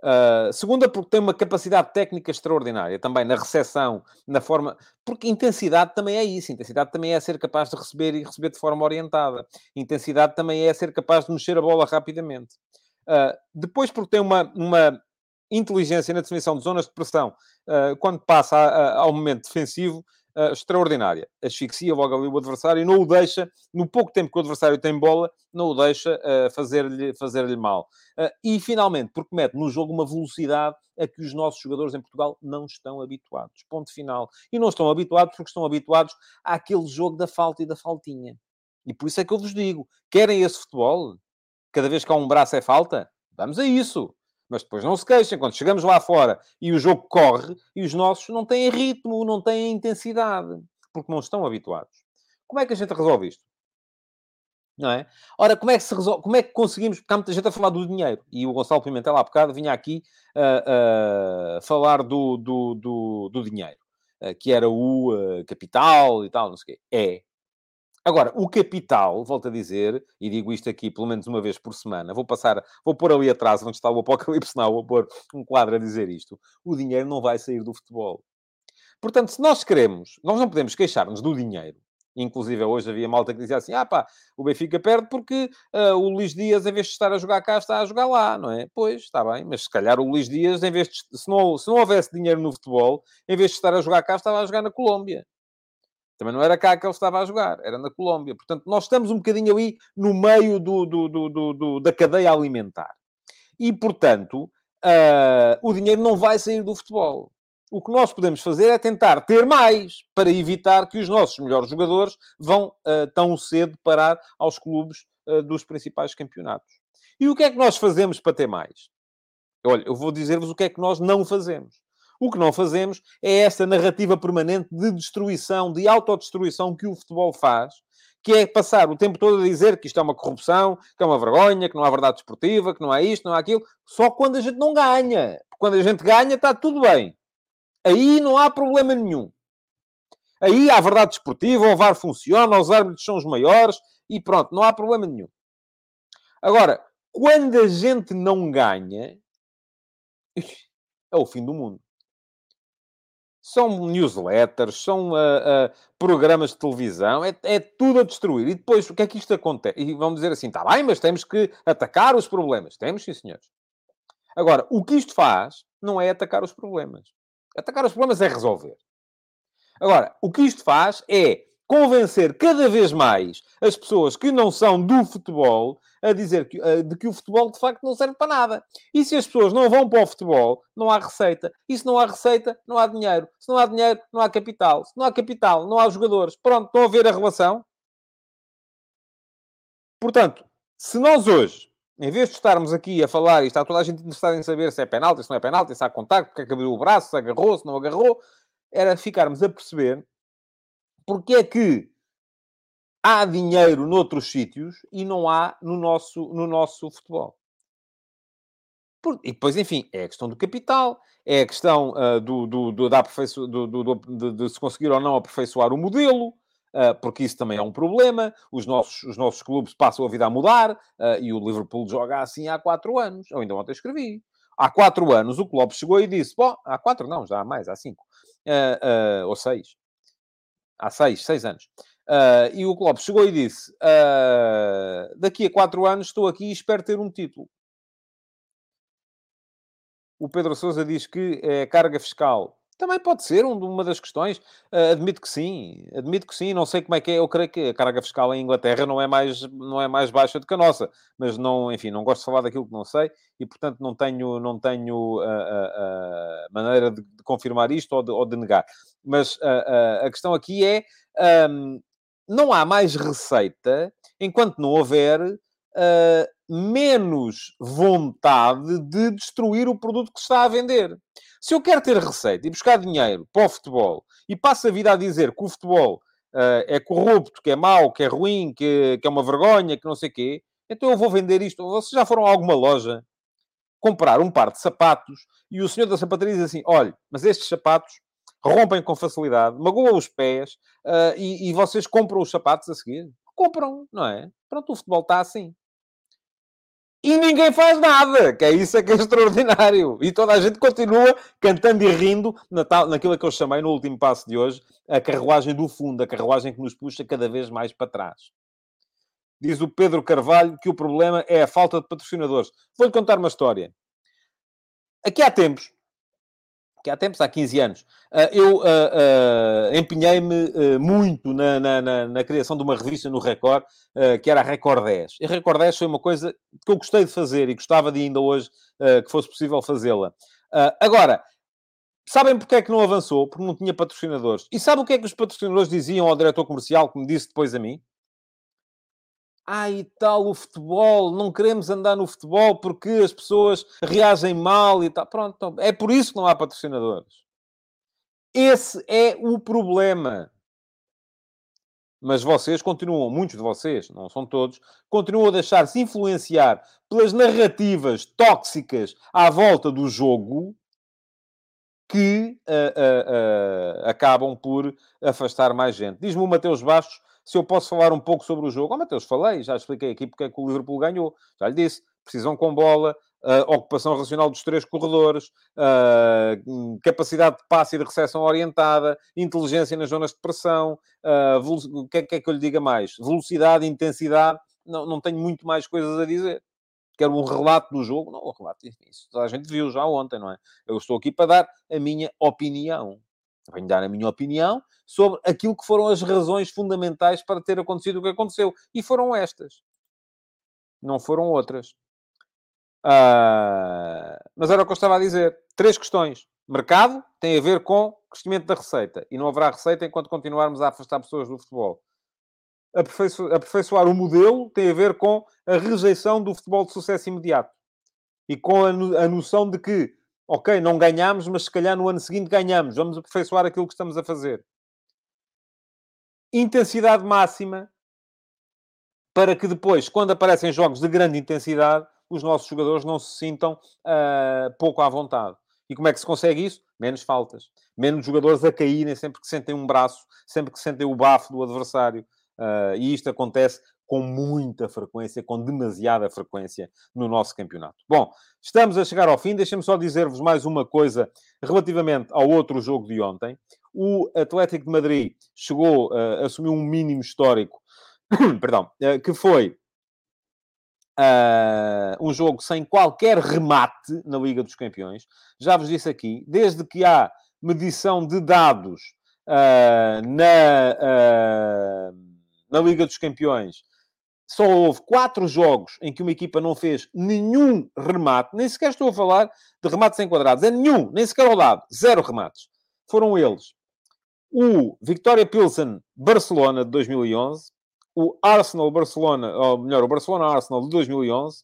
Uh, segunda, porque tem uma capacidade técnica extraordinária também na recepção, na forma. Porque intensidade também é isso. Intensidade também é ser capaz de receber e receber de forma orientada. Intensidade também é ser capaz de mexer a bola rapidamente. Uh, depois, porque tem uma, uma inteligência na definição de zonas de pressão uh, quando passa a, a, ao momento defensivo uh, extraordinária. Asfixia logo ali o adversário e não o deixa, no pouco tempo que o adversário tem bola, não o deixa uh, fazer-lhe fazer mal. Uh, e, finalmente, porque mete no jogo uma velocidade a que os nossos jogadores em Portugal não estão habituados. Ponto final. E não estão habituados porque estão habituados àquele jogo da falta e da faltinha. E por isso é que eu vos digo, querem esse futebol? Cada vez que há um braço é falta? Vamos a isso mas depois não se queixem. Quando chegamos lá fora e o jogo corre, e os nossos não têm ritmo, não têm intensidade, porque não estão habituados. Como é que a gente resolve isto? Não é? Ora, como é que se resolve, como é que conseguimos, porque há muita gente a falar do dinheiro, e o Gonçalo Pimentel há bocado vinha aqui uh, uh, falar do, do, do, do dinheiro, uh, que era o capital e tal, não sei o quê. É, Agora, o capital, volto a dizer, e digo isto aqui pelo menos uma vez por semana, vou passar, vou pôr ali atrás, onde está o Apocalipse Now, vou pôr um quadro a dizer isto. O dinheiro não vai sair do futebol. Portanto, se nós queremos, nós não podemos queixar-nos do dinheiro. Inclusive, hoje havia malta que dizia assim: ah pá, o Benfica perde porque uh, o Luís Dias, em vez de estar a jogar cá, está a jogar lá, não é? Pois, está bem, mas se calhar o Luís Dias, em vez de, se não, se não houvesse dinheiro no futebol, em vez de estar a jogar cá, estava a jogar na Colômbia. Também não era cá que ele estava a jogar, era na Colômbia. Portanto, nós estamos um bocadinho ali no meio do, do, do, do da cadeia alimentar. E, portanto, uh, o dinheiro não vai sair do futebol. O que nós podemos fazer é tentar ter mais para evitar que os nossos melhores jogadores vão uh, tão cedo parar aos clubes uh, dos principais campeonatos. E o que é que nós fazemos para ter mais? Olha, eu vou dizer-vos o que é que nós não fazemos. O que não fazemos é esta narrativa permanente de destruição, de autodestruição que o futebol faz, que é passar o tempo todo a dizer que isto é uma corrupção, que é uma vergonha, que não há verdade esportiva, que não há isto, não há aquilo, só quando a gente não ganha. Quando a gente ganha, está tudo bem. Aí não há problema nenhum. Aí há verdade esportiva, o VAR funciona, os árbitros são os maiores e pronto, não há problema nenhum. Agora, quando a gente não ganha, é o fim do mundo são newsletters, são uh, uh, programas de televisão, é, é, tudo a destruir. E depois, o que é que isto acontece? E vão dizer assim, está bem, mas temos que atacar os problemas. Temos, sim, senhores. Agora, o que isto faz não é atacar os problemas. Atacar os problemas é resolver. Agora, o que isto faz é convencer cada vez mais as pessoas que não são do futebol a dizer que, uh, de que o futebol de facto não serve para nada. E se as pessoas não vão para o futebol, não há receita. E se não há receita, não há dinheiro. Se não há dinheiro, não há capital. Se não há capital, não há jogadores. Pronto, estão a ver a relação? Portanto, se nós hoje, em vez de estarmos aqui a falar, e está toda a gente interessada em saber se é penalti, se não é penalti, se há contacto, porque é que abriu o braço, se agarrou, se não agarrou, era ficarmos a perceber porque é que há dinheiro noutros sítios e não há no nosso, no nosso futebol. Por, e depois, enfim, é a questão do capital, é a questão uh, do, do, do, da do, do de, se conseguir ou não aperfeiçoar o modelo, uh, porque isso também é um problema. Os nossos, os nossos clubes passam a vida a mudar uh, e o Liverpool joga assim há quatro anos. Eu ainda ontem escrevi. Há quatro anos o Klopp chegou e disse: Bom, há quatro não, já há mais, há cinco. ou seis há seis, seis anos. Uh, e o Klopp chegou e disse: uh, daqui a quatro anos estou aqui e espero ter um título. O Pedro Sousa diz que é carga fiscal. Também pode ser uma das questões. Uh, admito que sim, admito que sim. Não sei como é que é. Eu creio que a carga fiscal em Inglaterra não é mais, não é mais baixa do que a nossa. Mas não, enfim, não gosto de falar daquilo que não sei e, portanto, não tenho, não tenho uh, uh, maneira de, de, confirmar isto ou de, ou de negar. Mas a questão aqui é: um, não há mais receita enquanto não houver menos vontade de destruir o produto que se está a vender. Se eu quero ter receita e buscar dinheiro para o futebol e passo a vida a dizer que o futebol uh, é corrupto, que é mau, que é ruim, que, que é uma vergonha, que não sei o quê, então eu vou vender isto. Vocês já foram a alguma loja comprar um par de sapatos e o senhor da sapataria diz assim: olha, mas estes sapatos rompem com facilidade, magoam os pés uh, e, e vocês compram os sapatos a seguir? Compram, não é? Pronto, o futebol está assim e ninguém faz nada, que é isso é que é extraordinário. E toda a gente continua cantando e rindo na tal, naquilo que eu chamei no último passo de hoje, a carruagem do fundo, a carruagem que nos puxa cada vez mais para trás. Diz o Pedro Carvalho que o problema é a falta de patrocinadores. Vou-lhe contar uma história. Aqui há tempos, que há tempos, há 15 anos, ah, eu uh, uh, empenhei-me uh, muito na, na, na, na, criação de uma revista no Record, que era a Record 10. E a Record 10 foi uma coisa que eu gostei de fazer e gostava de ainda hoje que fosse possível fazê-la. agora, sabem porque é que não avançou? Porque não tinha patrocinadores. E sabe o que é que os patrocinadores diziam ao diretor comercial, que me disse depois a mim? E tal, o futebol, não queremos andar no futebol porque as pessoas reagem mal e tal. Pronto, então, é por isso que não há patrocinadores. Esse é o problema. Mas vocês continuam, muitos de vocês, não são todos, continuam a deixar-se influenciar pelas narrativas tóxicas à volta do jogo que uh, uh, uh, acabam por afastar mais gente. Diz-me o Mateus Bastos se eu posso falar um pouco sobre o jogo. Oh, falei, já expliquei aqui porque é que o Liverpool ganhou. Já lhe disse, precisão com bola, uh, ocupação racional dos três corredores, uh, capacidade de passe e de recepção orientada, inteligência nas zonas de pressão, uh, o que é, que é, que eu lhe diga mais? Velocidade, intensidade, não, não tenho muito mais coisas a dizer. Quero um relato do jogo? Não, o relato, isso a gente viu já ontem, não é? Eu estou aqui para dar a minha opinião venho dar a minha opinião sobre aquilo que foram as razões fundamentais para ter acontecido o que aconteceu. E foram estas. Não foram outras. Uh, mas era o que eu estava a dizer. Três questões. Mercado tem a ver com crescimento da receita. E não haverá receita enquanto continuarmos a afastar pessoas do futebol. Aperfeiço aperfeiçoar o modelo tem a ver com a rejeição do futebol de sucesso imediato. E com a, no a noção de que ok, não ganhamos, mas se calhar no ano seguinte ganhamos. Vamos aperfeiçoar aquilo que estamos a fazer. Intensidade máxima para que depois, quando aparecem jogos de grande intensidade, os nossos jogadores não se sintam uh, pouco à vontade. E como é que se consegue isso? Menos faltas. Menos jogadores a caírem sempre que sentem um braço, sempre que sentem o bafo do adversário. Uh, e isto acontece com muita frequência, com demasiada frequência no nosso campeonato. Bom, estamos a chegar ao fim. Deixem-me só dizer-vos mais uma coisa relativamente ao outro jogo de ontem. O Atlético de Madrid chegou, uh, assumiu um mínimo histórico, perdão, uh, que foi Uh, um jogo sem qualquer remate na Liga dos Campeões. Já vos disse aqui, desde que há medição de dados uh, na, uh, na Liga dos Campeões, só houve quatro jogos em que uma equipa não fez nenhum remate, nem sequer estou a falar de remates enquadrados, é nenhum, nem sequer ao lado, zero remates. Foram eles o Victoria Pilsen Barcelona de 2011, o Arsenal Barcelona, ou melhor, o Barcelona Arsenal de 2011,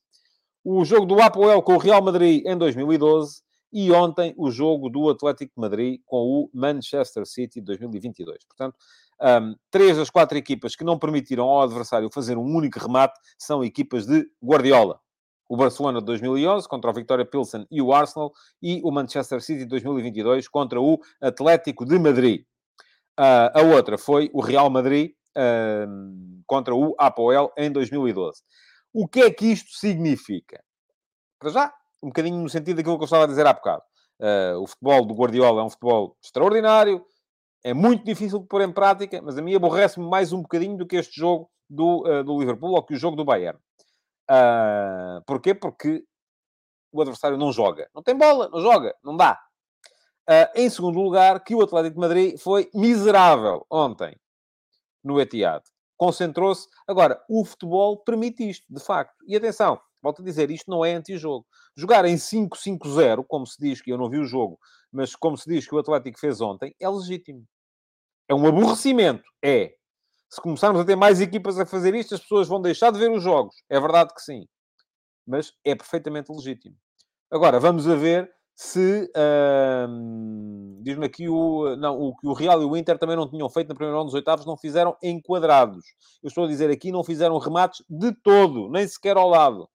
o jogo do Apoel com o Real Madrid em 2012 e ontem o jogo do Atlético de Madrid com o Manchester City de 2022. Portanto, um, três das quatro equipas que não permitiram ao adversário fazer um único remate são equipas de Guardiola. O Barcelona de 2011 contra o Victoria Pilsen e o Arsenal e o Manchester City de 2022 contra o Atlético de Madrid. Uh, a outra foi o Real Madrid uh, contra o Apoel em 2012. O que é que isto significa? Para já, um bocadinho no sentido daquilo que eu estava a dizer há bocado. Uh, o futebol do Guardiola é um futebol extraordinário, é muito difícil de pôr em prática, mas a mim aborrece-me mais um bocadinho do que este jogo do, uh, do Liverpool ou que o jogo do Bayern. Uh, porquê? Porque o adversário não joga. Não tem bola, não joga, não dá. Uh, em segundo lugar, que o Atlético de Madrid foi miserável ontem no Etihad. Concentrou-se. Agora, o futebol permite isto, de facto. E atenção, volto a dizer, isto não é anti-jogo. Jogar em 5-5-0, como se diz, que eu não vi o jogo, mas como se diz que o Atlético fez ontem, é legítimo. É um aborrecimento. É. Se começarmos a ter mais equipas a fazer isto, as pessoas vão deixar de ver os jogos. É verdade que sim. Mas é perfeitamente legítimo. Agora, vamos a ver se uh, diz-me aqui o, não, o que o Real e o Inter também não tinham feito na primeira ronda dos oitavos, não fizeram enquadrados. Eu estou a dizer aqui, não fizeram remates de todo, nem sequer ao lado.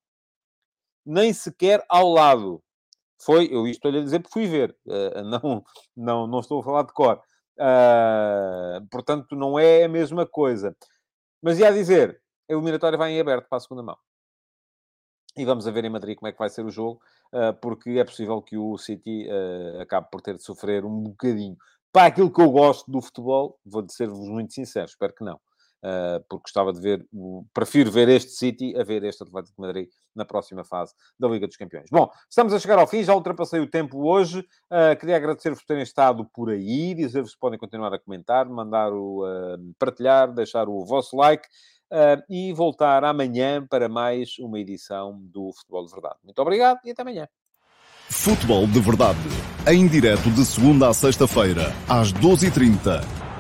Nem sequer ao lado. Foi, eu estou a dizer porque fui ver, uh, não, não, não estou a falar de cor. Uh, portanto, não é a mesma coisa. Mas ia dizer, a eliminatória vai em aberto para a segunda mão. E vamos a ver em Madrid como é que vai ser o jogo, uh, porque é possível que o City uh, acabe por ter de sofrer um bocadinho. Para aquilo que eu gosto do futebol, vou ser-vos muito sincero, espero que não. Uh, porque gostava de ver, prefiro ver este City a ver este Atlético de Madrid na próxima fase da Liga dos Campeões. Bom, estamos a chegar ao fim, já ultrapassei o tempo hoje. Uh, queria agradecer-vos por terem estado por aí, dizer-vos que podem continuar a comentar, mandar o uh, partilhar, deixar o vosso like. E voltar amanhã para mais uma edição do Futebol de Verdade. Muito obrigado e até amanhã. Futebol de Verdade, em direto de segunda a sexta-feira, às 12h30